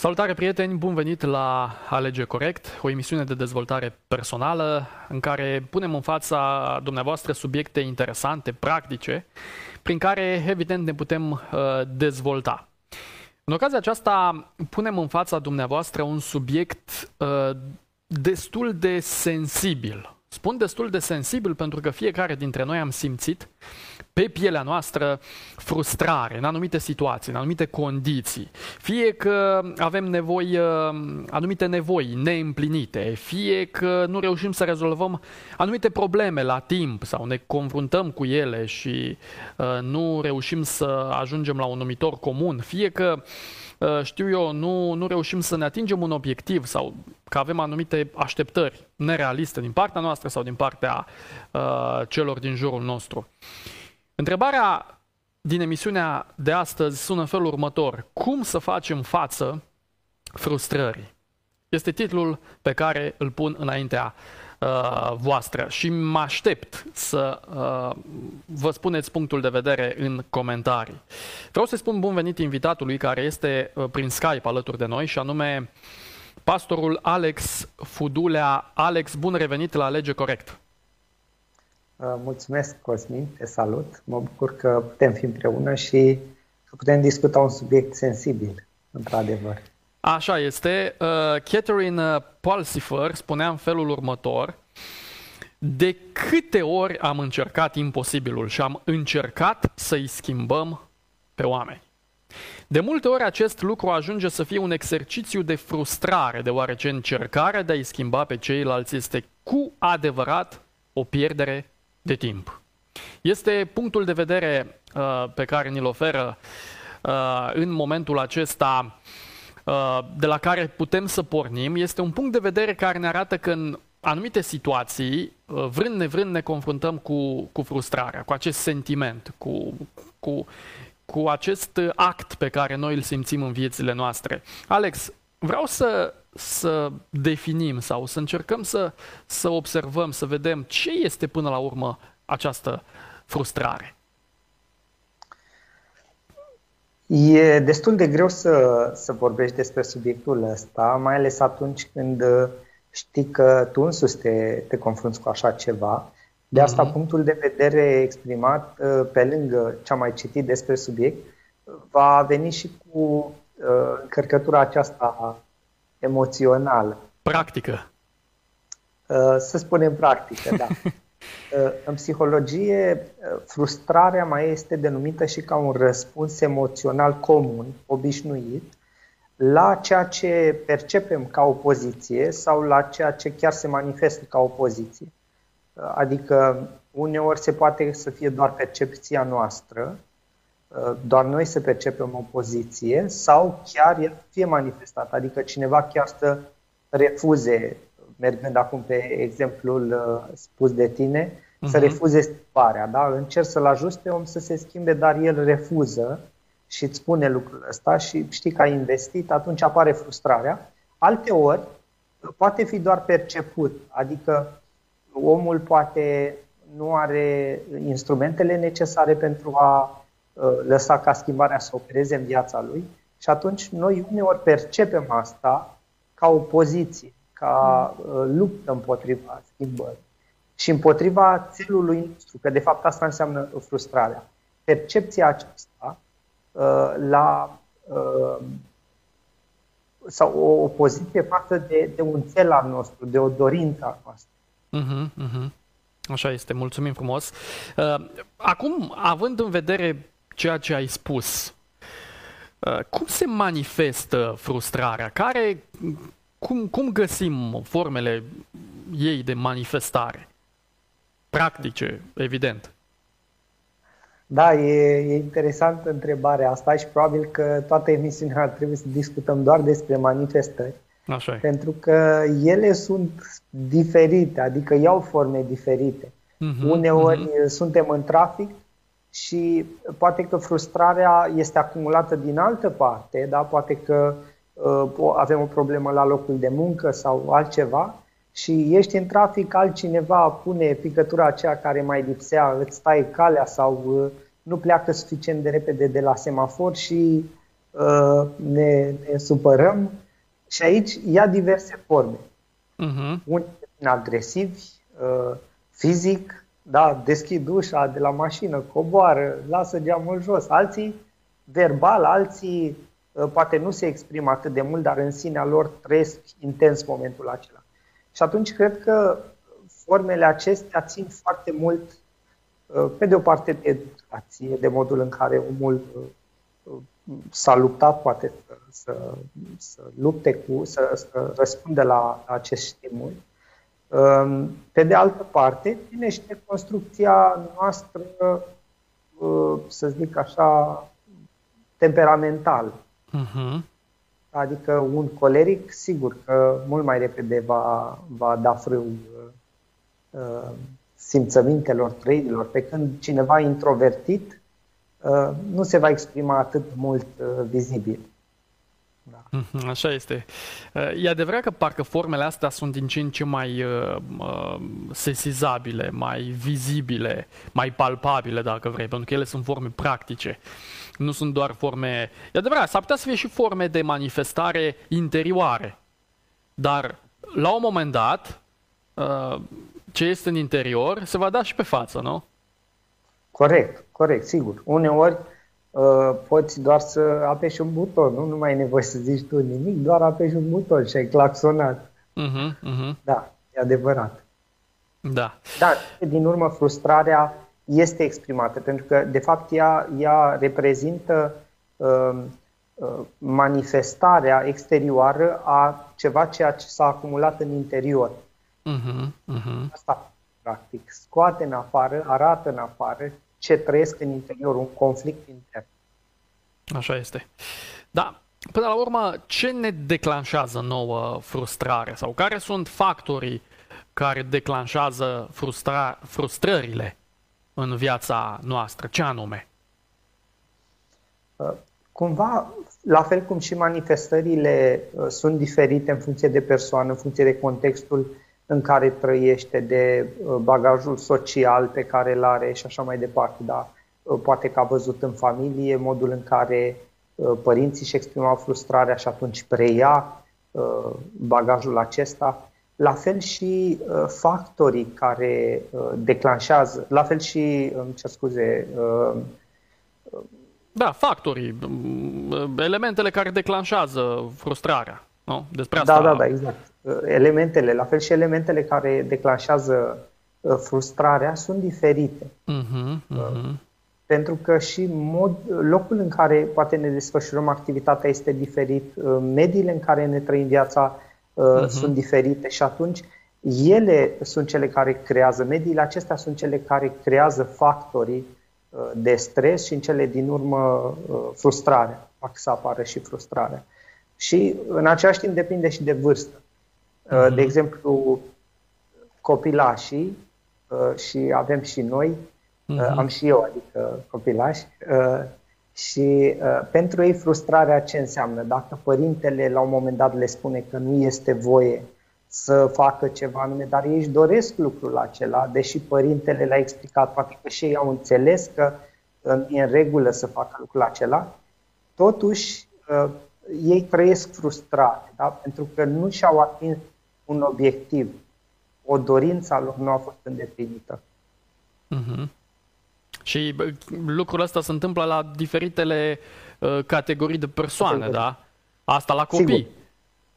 Salutare prieteni, bun venit la Alege Corect, o emisiune de dezvoltare personală în care punem în fața dumneavoastră subiecte interesante, practice, prin care evident ne putem uh, dezvolta. În ocazia aceasta punem în fața dumneavoastră un subiect uh, destul de sensibil. Spun destul de sensibil pentru că fiecare dintre noi am simțit pe pielea noastră frustrare în anumite situații, în anumite condiții. Fie că avem nevoi, uh, anumite nevoi neîmplinite, fie că nu reușim să rezolvăm anumite probleme la timp sau ne confruntăm cu ele și uh, nu reușim să ajungem la un numitor comun, fie că uh, știu eu, nu, nu reușim să ne atingem un obiectiv sau că avem anumite așteptări nerealiste din partea noastră sau din partea uh, celor din jurul nostru. Întrebarea din emisiunea de astăzi sună în felul următor. Cum să facem față frustrării? Este titlul pe care îl pun înaintea uh, voastră și mă aștept să uh, vă spuneți punctul de vedere în comentarii. Vreau să spun bun venit invitatului care este uh, prin Skype alături de noi și anume pastorul Alex Fudulea. Alex, bun revenit la Lege Corect! Uh, mulțumesc, Cosmin, te salut. Mă bucur că putem fi împreună și că putem discuta un subiect sensibil, într-adevăr. Așa este. Uh, Catherine Pulsifer spunea în felul următor, de câte ori am încercat imposibilul și am încercat să-i schimbăm pe oameni. De multe ori acest lucru ajunge să fie un exercițiu de frustrare, deoarece încercarea de a-i schimba pe ceilalți este cu adevărat o pierdere de timp. Este punctul de vedere uh, pe care ni-l oferă uh, în momentul acesta uh, de la care putem să pornim. Este un punct de vedere care ne arată că în anumite situații, uh, vrând nevrând, ne confruntăm cu, cu frustrarea, cu acest sentiment, cu, cu, cu acest act pe care noi îl simțim în viețile noastre. Alex, vreau să să definim sau să încercăm să, să observăm, să vedem ce este până la urmă această frustrare. E destul de greu să, să vorbești despre subiectul ăsta, mai ales atunci când știi că tu însuți te, te confrunți cu așa ceva. De asta, mm-hmm. punctul de vedere exprimat, pe lângă ce am mai citit despre subiect, va veni și cu uh, încărcătura aceasta emoțională. Practică. Uh, să spunem practică, da. Uh, în psihologie, uh, frustrarea mai este denumită și ca un răspuns emoțional comun, obișnuit, la ceea ce percepem ca opoziție sau la ceea ce chiar se manifestă ca opoziție. Adică uneori se poate să fie doar percepția noastră, doar noi să percepem o poziție sau chiar el fie manifestat, adică cineva chiar să refuze, mergând acum pe exemplul uh, spus de tine, uh-huh. să mhm. refuze schimbarea. Da? Încerc să-l ajut pe om să se schimbe, dar el refuză și îți spune lucrul ăsta și știi că ai investit, atunci apare frustrarea. Alte ori poate fi doar perceput, adică omul poate nu are instrumentele necesare pentru a Uh, lăsa ca schimbarea să opereze în viața lui și atunci noi uneori percepem asta ca o poziție, ca uh, luptă împotriva schimbării și împotriva țelului nostru, că de fapt asta înseamnă frustrarea. Percepția aceasta uh, la sau o opoziție față de, de un cel al nostru, de o dorință a noastră. Uh-huh, uh-huh. Așa este, mulțumim frumos. Acum, având în vedere ceea ce ai spus. Uh, cum se manifestă frustrarea? Care, cum, cum găsim formele ei de manifestare? Practice, evident. Da, e, e interesantă întrebarea asta și probabil că toată emisiunea ar trebui să discutăm doar despre manifestări. Așa e. Pentru că ele sunt diferite, adică iau forme diferite. Uh-huh, Uneori uh-huh. suntem în trafic și poate că frustrarea este acumulată din altă parte, da? poate că uh, avem o problemă la locul de muncă sau altceva și ești în trafic, altcineva pune picătura aceea care mai lipsea, îți stai calea sau uh, nu pleacă suficient de repede de la semafor și ne, ne supărăm și aici ia diverse forme. Uh-huh. Unii agresivi, fizic, da, deschid ușa de la mașină, coboară, lasă geamul jos. Alții verbal, alții poate nu se exprimă atât de mult, dar în sinea lor trăiesc intens momentul acela. Și atunci cred că formele acestea țin foarte mult, pe de o parte, de educație, de modul în care omul s-a luptat, poate, să, să lupte cu, să, să răspunde la acest stimul. Ehm, pe de altă parte, ține și de construcția noastră, uh, să zic așa, temperamentală. Uh-huh. Adică un coleric, sigur că mult mai repede va, va da frâu uh, simțămintelor, trăirilor, pe când cineva introvertit uh, nu se va exprima atât mult uh, vizibil. Da. Mhm, așa este. E adevărat că parcă formele astea sunt din ce în ce mai uh, sesizabile, mai vizibile, mai palpabile, dacă vrei, pentru că ele sunt forme practice. Nu sunt doar forme... E adevărat, s-ar putea să fie și forme de manifestare interioare. Dar, la un moment dat, uh, ce este în interior se va da și pe față, nu? Corect, corect, sigur. Uneori uh, poți doar să apeși un buton, nu? Nu mai e nevoie să zici tu nimic, doar apeși un buton și ai claxonat. Uh-huh, uh-huh. Da, e adevărat. Da. Dar, din urmă, frustrarea este exprimată, pentru că, de fapt, ea, ea reprezintă uh, uh, manifestarea exterioară a ceva ceea ce s-a acumulat în interior. Uh-huh, uh-huh. Asta, practic, scoate în afară, arată în afară ce trăiesc în interior, un conflict intern. Așa este. Da, până la urmă, ce ne declanșează nouă frustrare sau care sunt factorii care declanșează frustra- frustrările în viața noastră? Ce anume? Uh, cumva, la fel cum și manifestările uh, sunt diferite în funcție de persoană, în funcție de contextul în care trăiește, de uh, bagajul social pe care îl are și așa mai departe. Da? Poate că a văzut în familie modul în care părinții își exprimau frustrarea și atunci preia bagajul acesta la fel și uh, factorii care uh, declanșează, la fel și, um, ce scuze, uh, da, factorii, um, elementele care declanșează frustrarea. Nu? Despre da, asta... Da, da, da, exact. Uh, elementele, la fel și elementele care declanșează uh, frustrarea sunt diferite. Uh-huh, uh-huh. Pentru că și mod, locul în care poate ne desfășurăm activitatea este diferit, uh, mediile în care ne trăim viața uh-huh. sunt diferite și atunci ele sunt cele care creează, mediile acestea sunt cele care creează factorii uh, de stres și în cele din urmă uh, frustrare, fac să apară și frustrarea. Și în același timp depinde și de vârstă. Uh-huh. De exemplu, copilașii și avem și noi, uh-huh. am și eu, adică copilași, și uh, pentru ei frustrarea ce înseamnă? Dacă părintele la un moment dat le spune că nu este voie să facă ceva anume, dar ei își doresc lucrul acela, deși părintele le-a explicat, poate că și ei au înțeles că uh, e în regulă să facă lucrul acela, totuși uh, ei trăiesc frustrate, da? pentru că nu și-au atins un obiectiv. O dorință a lor nu a fost îndeplinită. Uh-huh. Și lucrul ăsta se întâmplă la diferitele uh, categorii de persoane, categorii. da? Asta la copii. Sigur.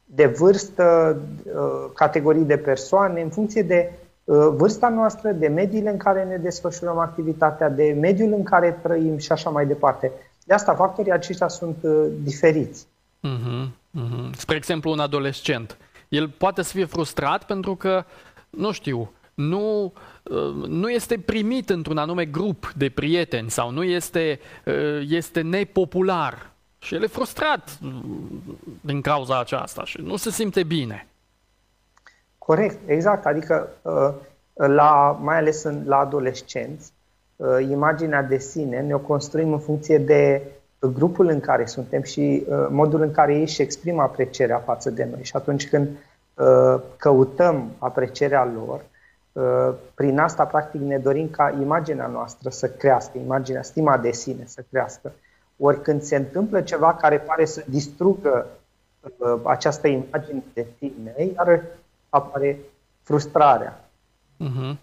De vârstă, uh, categorii de persoane, în funcție de uh, vârsta noastră, de mediile în care ne desfășurăm activitatea, de mediul în care trăim și așa mai departe. De asta factorii aceștia sunt uh, diferiți. Uh-huh, uh-huh. Spre exemplu, un adolescent. El poate să fie frustrat pentru că, nu știu, nu, uh, nu este primit într-un anume grup de prieteni sau nu este, uh, este nepopular. Și el e frustrat uh, din cauza aceasta și nu se simte bine. Corect, exact. Adică, la, mai ales în, la adolescenți, imaginea de sine ne-o construim în funcție de grupul în care suntem și modul în care ei își exprimă aprecierea față de noi. Și atunci când căutăm aprecierea lor, Uh, prin asta, practic, ne dorim ca imaginea noastră să crească, imaginea, stima de sine să crească. ori când se întâmplă ceva care pare să distrugă uh, această imagine de tine, iar apare frustrarea. Uh-huh.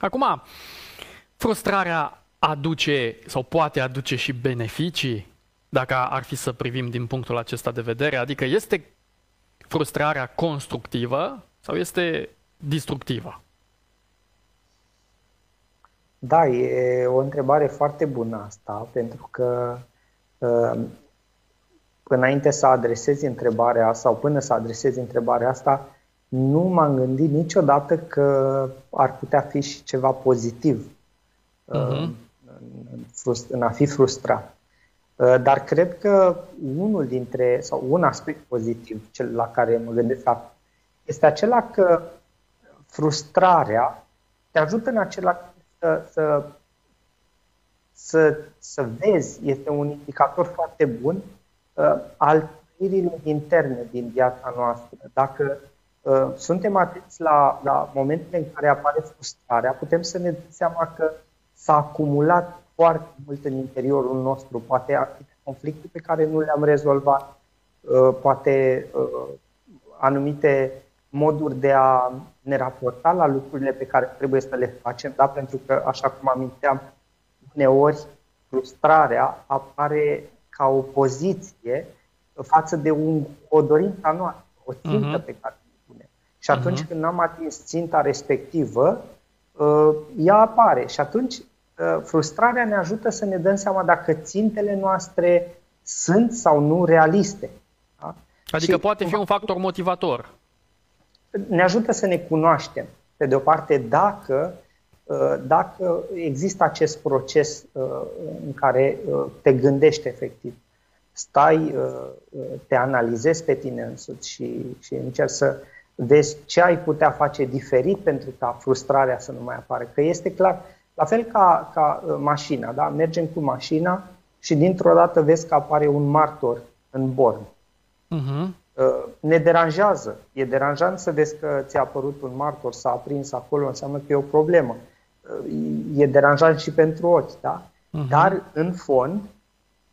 Acum, frustrarea aduce sau poate aduce și beneficii, dacă ar fi să privim din punctul acesta de vedere? Adică este frustrarea constructivă sau este destructivă? Da, e o întrebare foarte bună asta, pentru că uh, înainte să adresezi întrebarea asta sau până să adresezi întrebarea asta, nu m-am gândit niciodată că ar putea fi și ceva pozitiv uh-huh. În, în a fi frustrat. Uh, dar cred că unul dintre, sau un aspect pozitiv, cel la care mă gândesc acum, este acela că frustrarea te ajută în acela să, să, să, să vezi, este un indicator foarte bun uh, al trăirilor interne din viața noastră. Dacă uh, suntem atenți la, la momentele în care apare frustrarea, putem să ne dăm seama că s-a acumulat foarte mult în interiorul nostru, poate conflicte pe care nu le-am rezolvat, uh, poate uh, anumite moduri de a ne raporta la lucrurile pe care trebuie să le facem, da? pentru că, așa cum aminteam, uneori frustrarea apare ca o poziție față de un, o dorință noastră, o țintă uh-huh. pe care o punem. Și atunci uh-huh. când am atins ținta respectivă, uh, ea apare. Și atunci frustrarea ne ajută să ne dăm seama dacă țintele noastre sunt sau nu realiste. Da? Adică și poate fi un factor motivator. Ne ajută să ne cunoaștem. Pe de o parte, dacă, uh, dacă există acest proces uh, în care uh, te gândești efectiv, stai, te analizezi pe tine însuți și, și încerci să vezi ce ai putea face diferit pentru ca frustrarea să nu mai apară. Că este clar, la fel ca, ca uh, mașina, da? mergem cu mașina și dintr-o dată vezi că apare un martor în born. Uh-huh. Ne deranjează. E deranjant să vezi că ți-a apărut un martor, s-a aprins acolo, înseamnă că e o problemă. Uh, e deranjant și pentru ochi, da? Uh-huh. Dar, în fond,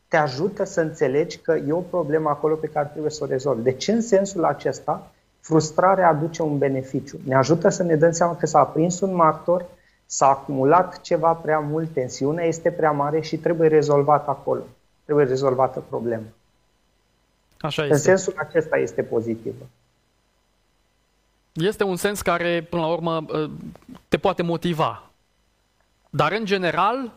te ajută să înțelegi că e o problemă acolo pe care trebuie să o rezolvi. Deci, în sensul acesta, frustrarea aduce un beneficiu. Ne ajută să ne dăm seama că s-a aprins un martor, s-a acumulat ceva prea mult, tensiunea este prea mare și trebuie rezolvat acolo. Trebuie rezolvată problema. Așa este. În sensul acesta este pozitivă. Este un sens care, până la urmă, ă, te poate motiva. Dar, în general,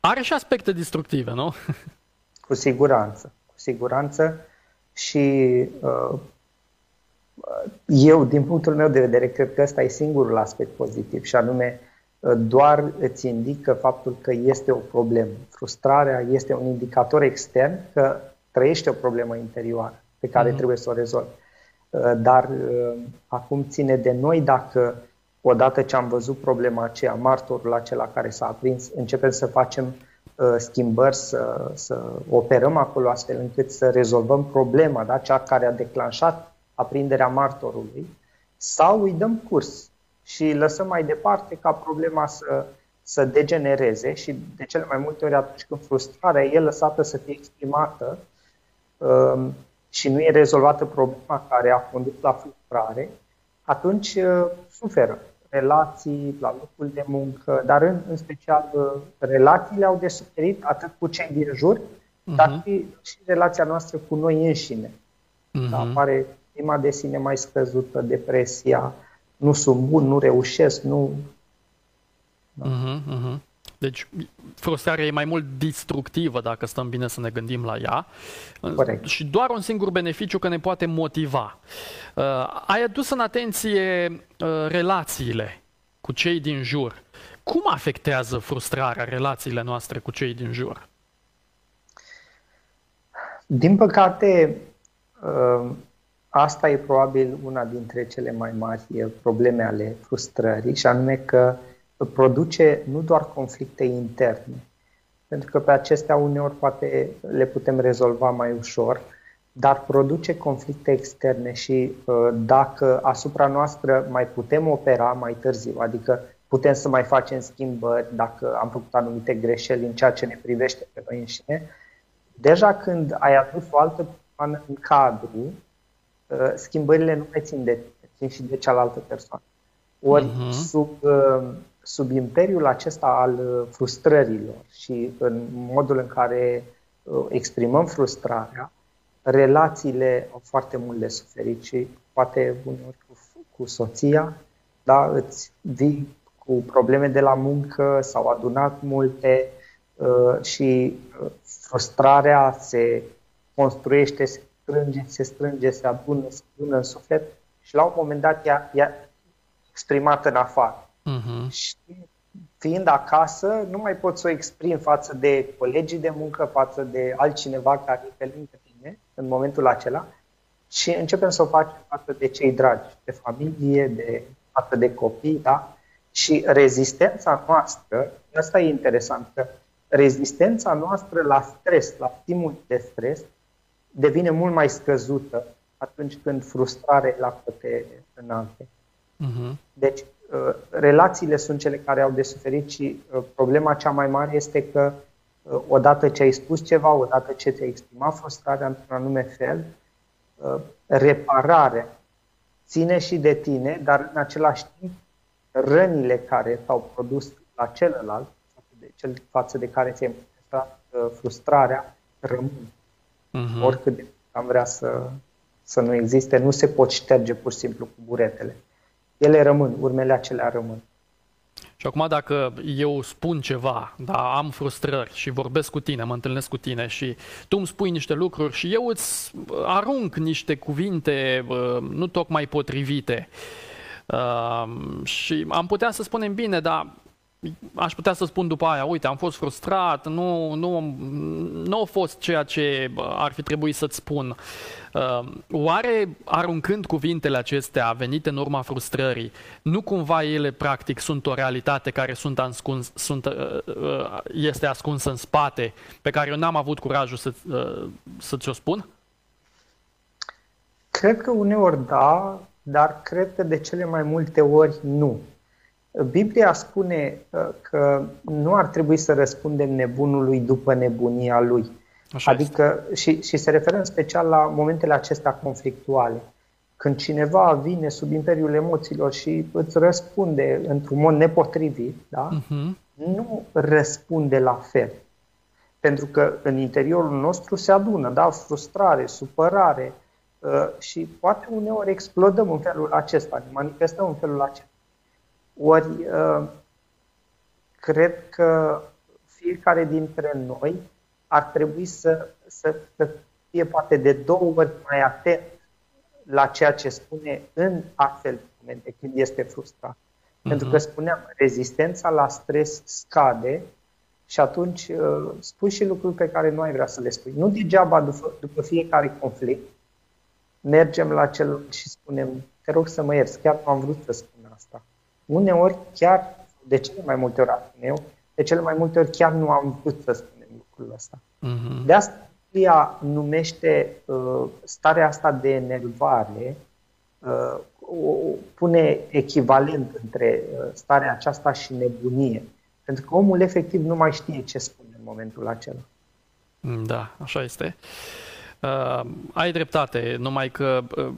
are și aspecte destructive, nu? Cu siguranță. Cu siguranță. Și uh, eu, din punctul meu de vedere, cred că ăsta e singurul aspect pozitiv, și anume doar îți indică faptul că este o problemă. Frustrarea este un indicator extern că trăiește o problemă interioară pe care mm-hmm. trebuie să o rezolvi. Uh, dar uh, acum ține de noi dacă odată ce am văzut problema aceea, martorul acela care s-a aprins, începem să facem uh, schimbări, să, să operăm acolo astfel încât să rezolvăm problema, da? cea care a declanșat aprinderea martorului, sau îi dăm curs și lăsăm mai departe ca problema să, să degenereze și de cele mai multe ori atunci când frustrarea e lăsată să fie exprimată um, și nu e rezolvată problema care a condus la frustrare, atunci uh, suferă relații, la locul de muncă, dar în, în special uh, relațiile au de suferit atât cu cei din jur, uh-huh. dar și, și relația noastră cu noi înșine. Uh-huh. Da, apare stima de sine mai scăzută, depresia, nu sunt bun, nu reușesc, nu... Da. Uh-huh, uh-huh. Deci frustrarea e mai mult destructivă dacă stăm bine să ne gândim la ea Corect. și doar un singur beneficiu că ne poate motiva. Uh, ai adus în atenție uh, relațiile cu cei din jur. Cum afectează frustrarea relațiile noastre cu cei din jur? Din păcate, uh, Asta e probabil una dintre cele mai mari probleme ale frustrării și anume că produce nu doar conflicte interne, pentru că pe acestea uneori poate le putem rezolva mai ușor, dar produce conflicte externe și uh, dacă asupra noastră mai putem opera mai târziu, adică putem să mai facem schimbări dacă am făcut anumite greșeli în ceea ce ne privește pe noi înșine, Deja când ai adus o altă persoană în cadru, uh, schimbările nu mai țin de tine, țin și de cealaltă persoană. Ori uh-huh. sub, uh, sub imperiul acesta al uh, frustrărilor și în modul în care exprimăm frustrarea, relațiile au foarte mult de suferit și poate uneori cu, cu soția, da, îți vii cu probleme de la muncă, s-au adunat multe uh, și uh, frustrarea se construiește, se strânge, se strânge, se adună, se adună în suflet și la un moment dat ea, ea exprimată în afară. Uh-huh. Și fiind acasă, nu mai pot să o exprim față de colegii de muncă, față de altcineva care e pe lângă tine în momentul acela, și începem să o facem față de cei dragi, de familie, de față de copii, da? Și rezistența noastră, asta e interesant, că rezistența noastră la stres, la stimul de stres, devine mult mai scăzută atunci când frustrare la cote înalte. Uh-huh. Deci, uh, relațiile sunt cele care au de suferit și uh, problema cea mai mare este că uh, odată ce ai spus ceva, odată ce ți-ai exprimat frustrarea într-un anume fel, repararea ține și de tine, dar în același timp rănile care s-au produs la celălalt, de cel față de care ți-ai manifestat frustrarea, rămân. Uh-huh. Oricât de am vrea să, să nu existe, nu se pot șterge pur și simplu cu buretele. Ele rămân, urmele acelea rămân. Și acum dacă eu spun ceva, da, am frustrări și vorbesc cu tine, mă întâlnesc cu tine și tu îmi spui niște lucruri și eu îți arunc niște cuvinte nu tocmai potrivite, și am putea să spunem bine, dar aș putea să spun după aia, uite, am fost frustrat, nu, nu, nu a fost ceea ce ar fi trebuit să-ți spun. Uh, oare, aruncând cuvintele acestea venite în urma frustrării, nu cumva ele, practic, sunt o realitate care sunt ascuns, sunt, uh, uh, este ascunsă în spate, pe care eu n-am avut curajul să, să ți-o spun? Cred că uneori da, dar cred că de cele mai multe ori nu. Biblia spune uh, că nu ar trebui să răspundem nebunului după nebunia lui. Așa adică, și, și se referă în special la momentele acestea conflictuale. Când cineva vine sub imperiul emoțiilor și îți răspunde într-un mod nepotrivit, da? uh-huh. nu răspunde la fel. Pentru că în interiorul nostru se adună da? frustrare, supărare uh, și poate uneori explodăm în felul acesta, ne manifestăm în felul acesta. Ori, uh, cred că fiecare dintre noi ar trebui să, să, să fie poate de două ori mai atent la ceea ce spune în astfel de momente când este frustrat. Uh-huh. Pentru că spuneam, rezistența la stres scade și atunci uh, spui și lucruri pe care nu ai vrea să le spui. Nu degeaba după, după fiecare conflict mergem la cel și spunem, te rog să mă ierți, chiar nu am vrut să spun Uneori chiar, de cele mai multe ori spun eu, de cele mai multe ori chiar nu am vrut să spunem lucrul ăsta. Uh-huh. De asta Biblia numește uh, starea asta de enervare, uh, o, pune echivalent între uh, starea aceasta și nebunie. Pentru că omul efectiv nu mai știe ce spune în momentul acela. Da, așa este. Uh, ai dreptate, numai că uh,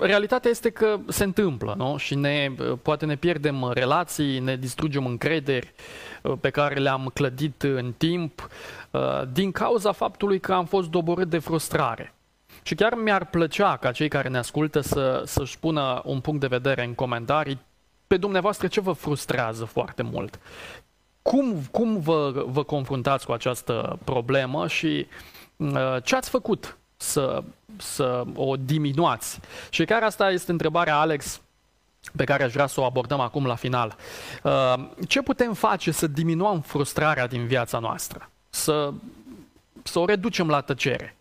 realitatea este că se întâmplă, nu? Și ne, poate ne pierdem relații, ne distrugem încrederi uh, pe care le-am clădit în timp uh, din cauza faptului că am fost doborât de frustrare. Și chiar mi-ar plăcea ca cei care ne ascultă să, să-și pună un punct de vedere în comentarii pe dumneavoastră ce vă frustrează foarte mult. Cum, cum vă, vă confruntați cu această problemă și uh, ce ați făcut să, să o diminuați. Și chiar asta este întrebarea, Alex, pe care aș vrea să o abordăm acum la final. Uh, ce putem face să diminuăm frustrarea din viața noastră? Să, să o reducem la tăcere?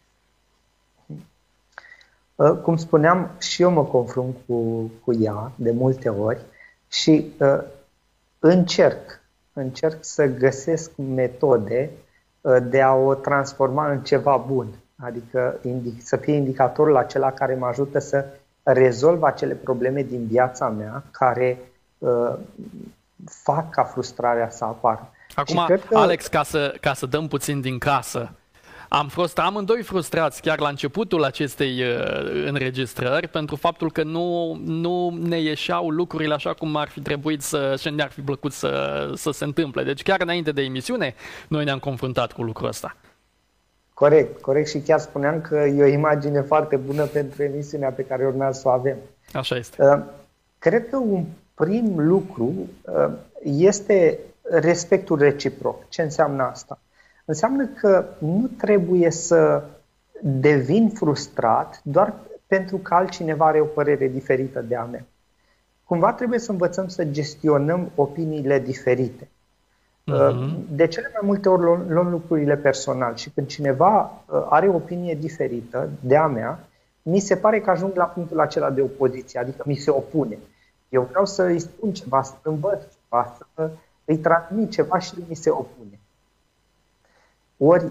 Uh, cum spuneam, și eu mă confrunt cu, cu ea de multe ori și uh, încerc, încerc să găsesc metode uh, de a o transforma în ceva bun adică indic, să fie indicatorul acela care mă ajută să rezolv acele probleme din viața mea care uh, fac ca frustrarea să apară. Acum, că... Alex, ca să, ca să dăm puțin din casă, Am fost amândoi frustrați chiar la începutul acestei uh, înregistrări pentru faptul că nu, nu ne ieșeau lucrurile așa cum ar fi trebuit să, și ne-ar fi plăcut să, să se întâmple. Deci chiar înainte de emisiune noi ne-am confruntat cu lucrul ăsta. Corect, corect și chiar spuneam că e o imagine foarte bună pentru emisiunea pe care urmează să o avem. Așa este. Uh, cred că un prim lucru uh, este respectul reciproc. Ce înseamnă asta? Înseamnă că nu trebuie să devin frustrat doar pentru că altcineva are o părere diferită de a mea. Cumva trebuie să învățăm să gestionăm opiniile diferite. Uh-huh. De cele mai multe ori luăm, luăm lucrurile personal și când cineva uh, are o opinie diferită de a mea, mi se pare că ajung la punctul acela de opoziție, adică mi se opune. Eu vreau să îi spun ceva, să învăț ceva, să îi transmit ceva și mi se opune. Ori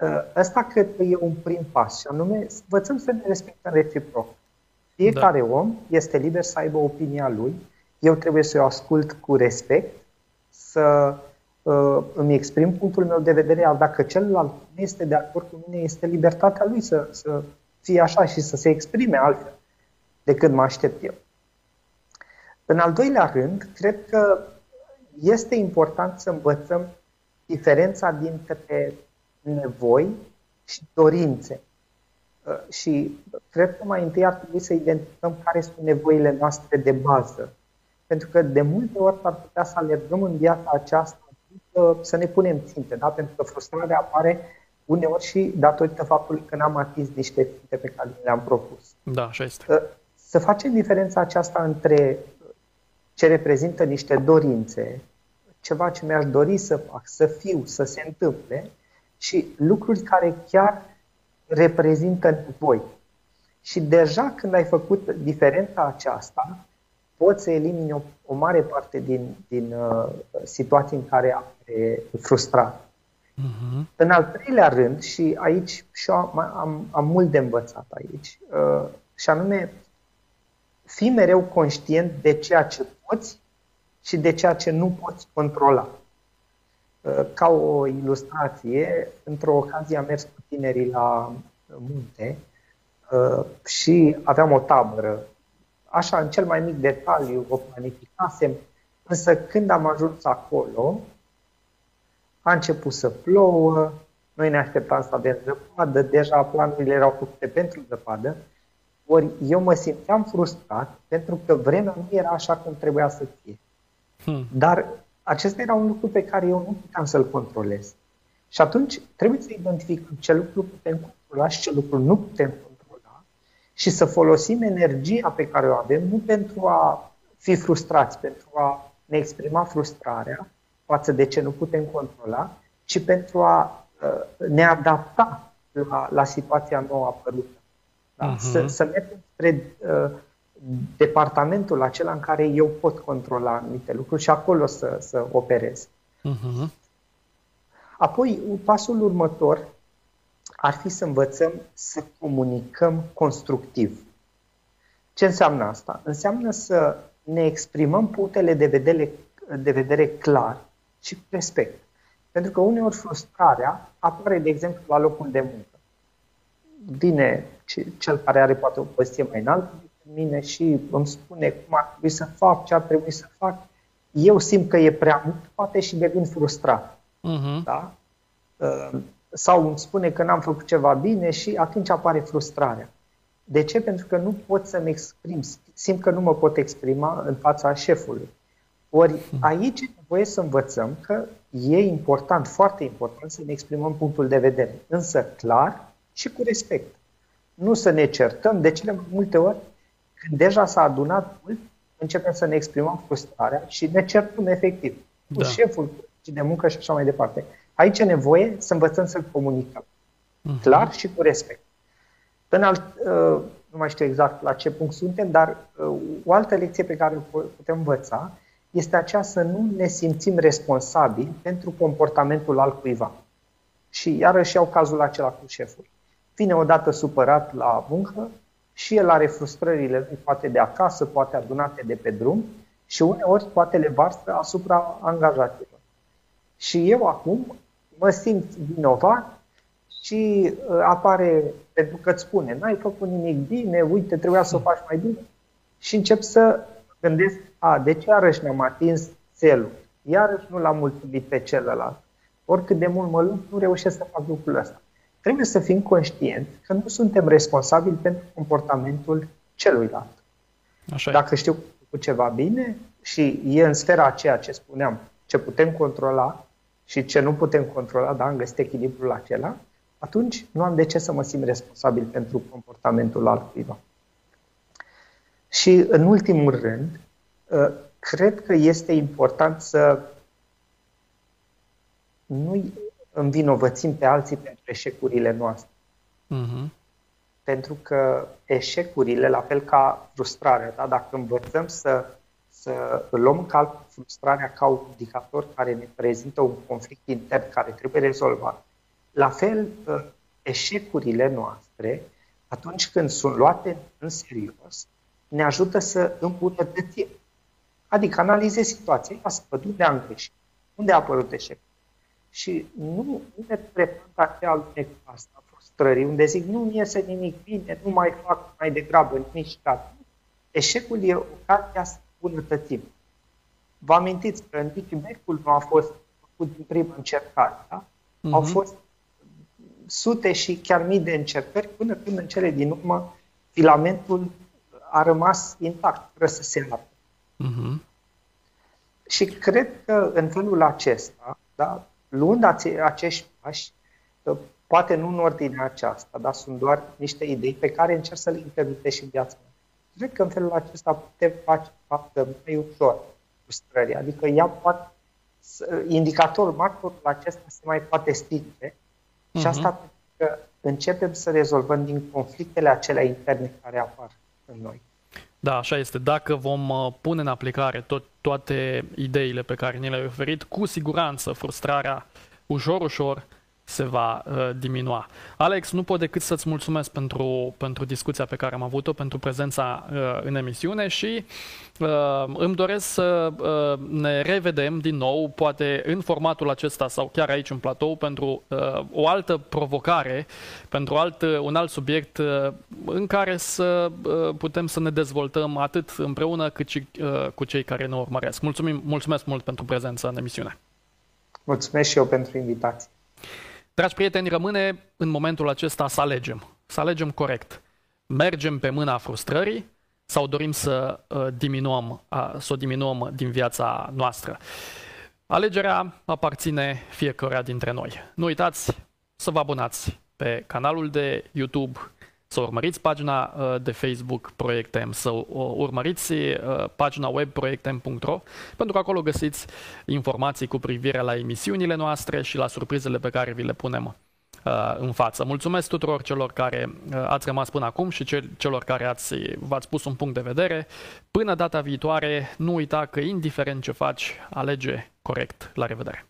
ă, ăsta cred că e un prim pas și anume să învățăm să ne respectăm reciproc. Fiecare da. om este liber să aibă opinia lui, eu trebuie să o ascult cu respect, să uh, îmi exprim punctul meu de vedere, al dacă celălalt nu este de acord cu mine, este libertatea lui să, să fie așa și să se exprime altfel decât mă aștept eu. În al doilea rând, cred că este important să învățăm diferența dintre nevoi și dorințe. Uh, și cred că mai întâi ar trebui să identificăm care sunt nevoile noastre de bază. Pentru că de multe ori ar putea să alergăm în viața aceasta să ne punem ținte, da? pentru că frustrarea apare uneori și datorită faptului că n-am atins niște ținte pe care le-am propus. Da, așa este. Uh, să facem diferența aceasta între ce reprezintă niște dorințe, ceva ce mi-aș dori să fac, să fiu, să se întâmple și lucruri care chiar reprezintă nevoi. Și deja când ai făcut diferența aceasta, poți să elimini o, o mare parte din, din uh, situații în care e frustrat. Uh-huh. În al treilea rând, și aici și am, am, am mult de învățat aici, uh, și anume, fii mereu conștient de ceea ce poți și de ceea ce nu poți controla. Uh, ca o ilustrație, într-o ocazie am mers cu tinerii la munte uh, și aveam o tabără. Așa, în cel mai mic detaliu, o planificasem, însă când am ajuns acolo, a început să plouă, noi ne așteptam să avem zăpadă, deja planurile erau făcute pentru zăpadă, ori eu mă simțeam frustrat pentru că vremea nu era așa cum trebuia să fie. Hmm. Dar acesta era un lucru pe care eu nu puteam să-l controlez. Și atunci trebuie să identificăm ce lucru putem controla și ce lucru nu putem controla și să folosim energia pe care o avem nu pentru a fi frustrați, pentru a ne exprima frustrarea față de ce nu putem controla, ci pentru a uh, ne adapta la, la situația nouă apărută. Da? Uh-huh. Să, să mergem spre uh, departamentul acela în care eu pot controla anumite lucruri și acolo să, să operez. Uh-huh. Apoi, pasul următor ar fi să învățăm să comunicăm constructiv. Ce înseamnă asta? Înseamnă să ne exprimăm punctele de vedere, de vedere clar și cu respect. Pentru că uneori frustrarea apare, de exemplu, la locul de muncă. Vine cel care are poate o poziție mai înaltă mine și îmi spune cum ar trebui să fac, ce ar trebui să fac, eu simt că e prea mult, poate și devin frustrat. Uh-huh. Da? Uh, sau îmi spune că n-am făcut ceva bine și atunci apare frustrarea. De ce? Pentru că nu pot să-mi exprim, simt că nu mă pot exprima în fața șefului. Ori mhm. aici e nevoie să învățăm că e important, foarte important să ne exprimăm punctul de vedere, însă clar și cu respect. Nu să ne certăm, de cele mai multe ori când deja s-a adunat mult, începem să ne exprimăm frustrarea și ne certăm efectiv cu da. șeful și de muncă și așa mai departe. Aici e nevoie să învățăm să comunicăm. Uh-huh. Clar și cu respect. În alt, uh, nu mai știu exact la ce punct suntem, dar uh, o altă lecție pe care o putem învăța este aceea să nu ne simțim responsabili pentru comportamentul altcuiva. Și iarăși iau cazul acela cu șeful. Vine odată supărat la muncă, și el are frustrările lui, poate de acasă, poate adunate de pe drum și uneori poate le varsă asupra angajaților. Și eu acum mă simt vinovat și uh, apare, pentru că îți spune, n-ai făcut nimic bine, uite, trebuia să o faci mai bine. Și încep să gândesc, a, de ce iarăși ne-am atins țelul? Iarăși nu l-am mulțumit pe celălalt. Oricât de mult mă lupt, nu reușesc să fac lucrul ăsta. Trebuie să fim conștienți că nu suntem responsabili pentru comportamentul celuilalt. Așa Dacă știu cu ceva bine și e în sfera aceea ce spuneam, ce putem controla și ce nu putem controla, da, am găsit echilibrul acela, atunci nu am de ce să mă simt responsabil pentru comportamentul altcuiva. Și în ultimul rând, ă, cred că este important să nu învinovățim pe alții pentru eșecurile noastre. Uh-huh. Pentru că eșecurile, la fel ca frustrarea, da? dacă învățăm să, să luăm în calcul frustrarea ca un indicator care ne prezintă un conflict intern care trebuie rezolvat, la fel, ă, eșecurile noastre, atunci când sunt luate în serios, ne ajută să îmbunătățim. Adică analizez situația, să văd unde am greșit, unde a apărut eșec. Și nu, nu ne prepar acea alunec asta, frustrării, unde zic nu mi iese nimic bine, nu mai fac mai degrabă nici dat. Eșecul e ocazia să îmbunătățim. Vă amintiți că în becul nu a fost făcut din prima încercare, da? Uh-huh. Au fost sute și chiar mii de încercări până când în cele din urmă filamentul a rămas intact, fără să se arde. Uh-huh. Și cred că în felul acesta, da, luând acești pași, poate nu în ordinea aceasta, dar sunt doar niște idei pe care încerc să le implementez și în viața mea. Cred că în felul acesta putem face faptă mai ușor frustrării. Adică ea poate, indicatorul macro acesta se mai poate stinge uh-huh. și asta mhm. pentru că începem să rezolvăm din conflictele acelea interne care apar în noi. Da, așa este. Dacă vom uh, pune în aplicare tot, toate ideile pe care ni le-ai oferit, cu siguranță frustrarea ușor, ușor se va uh, diminua. Alex, nu pot decât să-ți mulțumesc pentru, pentru discuția pe care am avut-o, pentru prezența uh, în emisiune și uh, îmi doresc să uh, ne revedem din nou, poate în formatul acesta sau chiar aici în platou, pentru uh, o altă provocare, pentru alt, uh, un alt subiect uh, în care să uh, putem să ne dezvoltăm atât împreună cât și uh, cu cei care ne urmăresc. Mulțumim, mulțumesc mult pentru prezența în emisiune. Mulțumesc și eu pentru invitație. Dragi prieteni, rămâne în momentul acesta să alegem. Să alegem corect. Mergem pe mâna frustrării sau dorim să uh, diminuăm, uh, să o diminuăm din viața noastră. Alegerea aparține fiecăruia dintre noi. Nu uitați să vă abonați pe canalul de YouTube să urmăriți pagina uh, de Facebook Proiectem, să uh, urmăriți uh, pagina web proiectem.ro, pentru că acolo găsiți informații cu privire la emisiunile noastre și la surprizele pe care vi le punem în față. Mulțumesc tuturor celor care ați rămas până acum și celor care ați, v-ați pus un punct de vedere. Până data viitoare, nu uita că indiferent ce faci, alege corect. La revedere!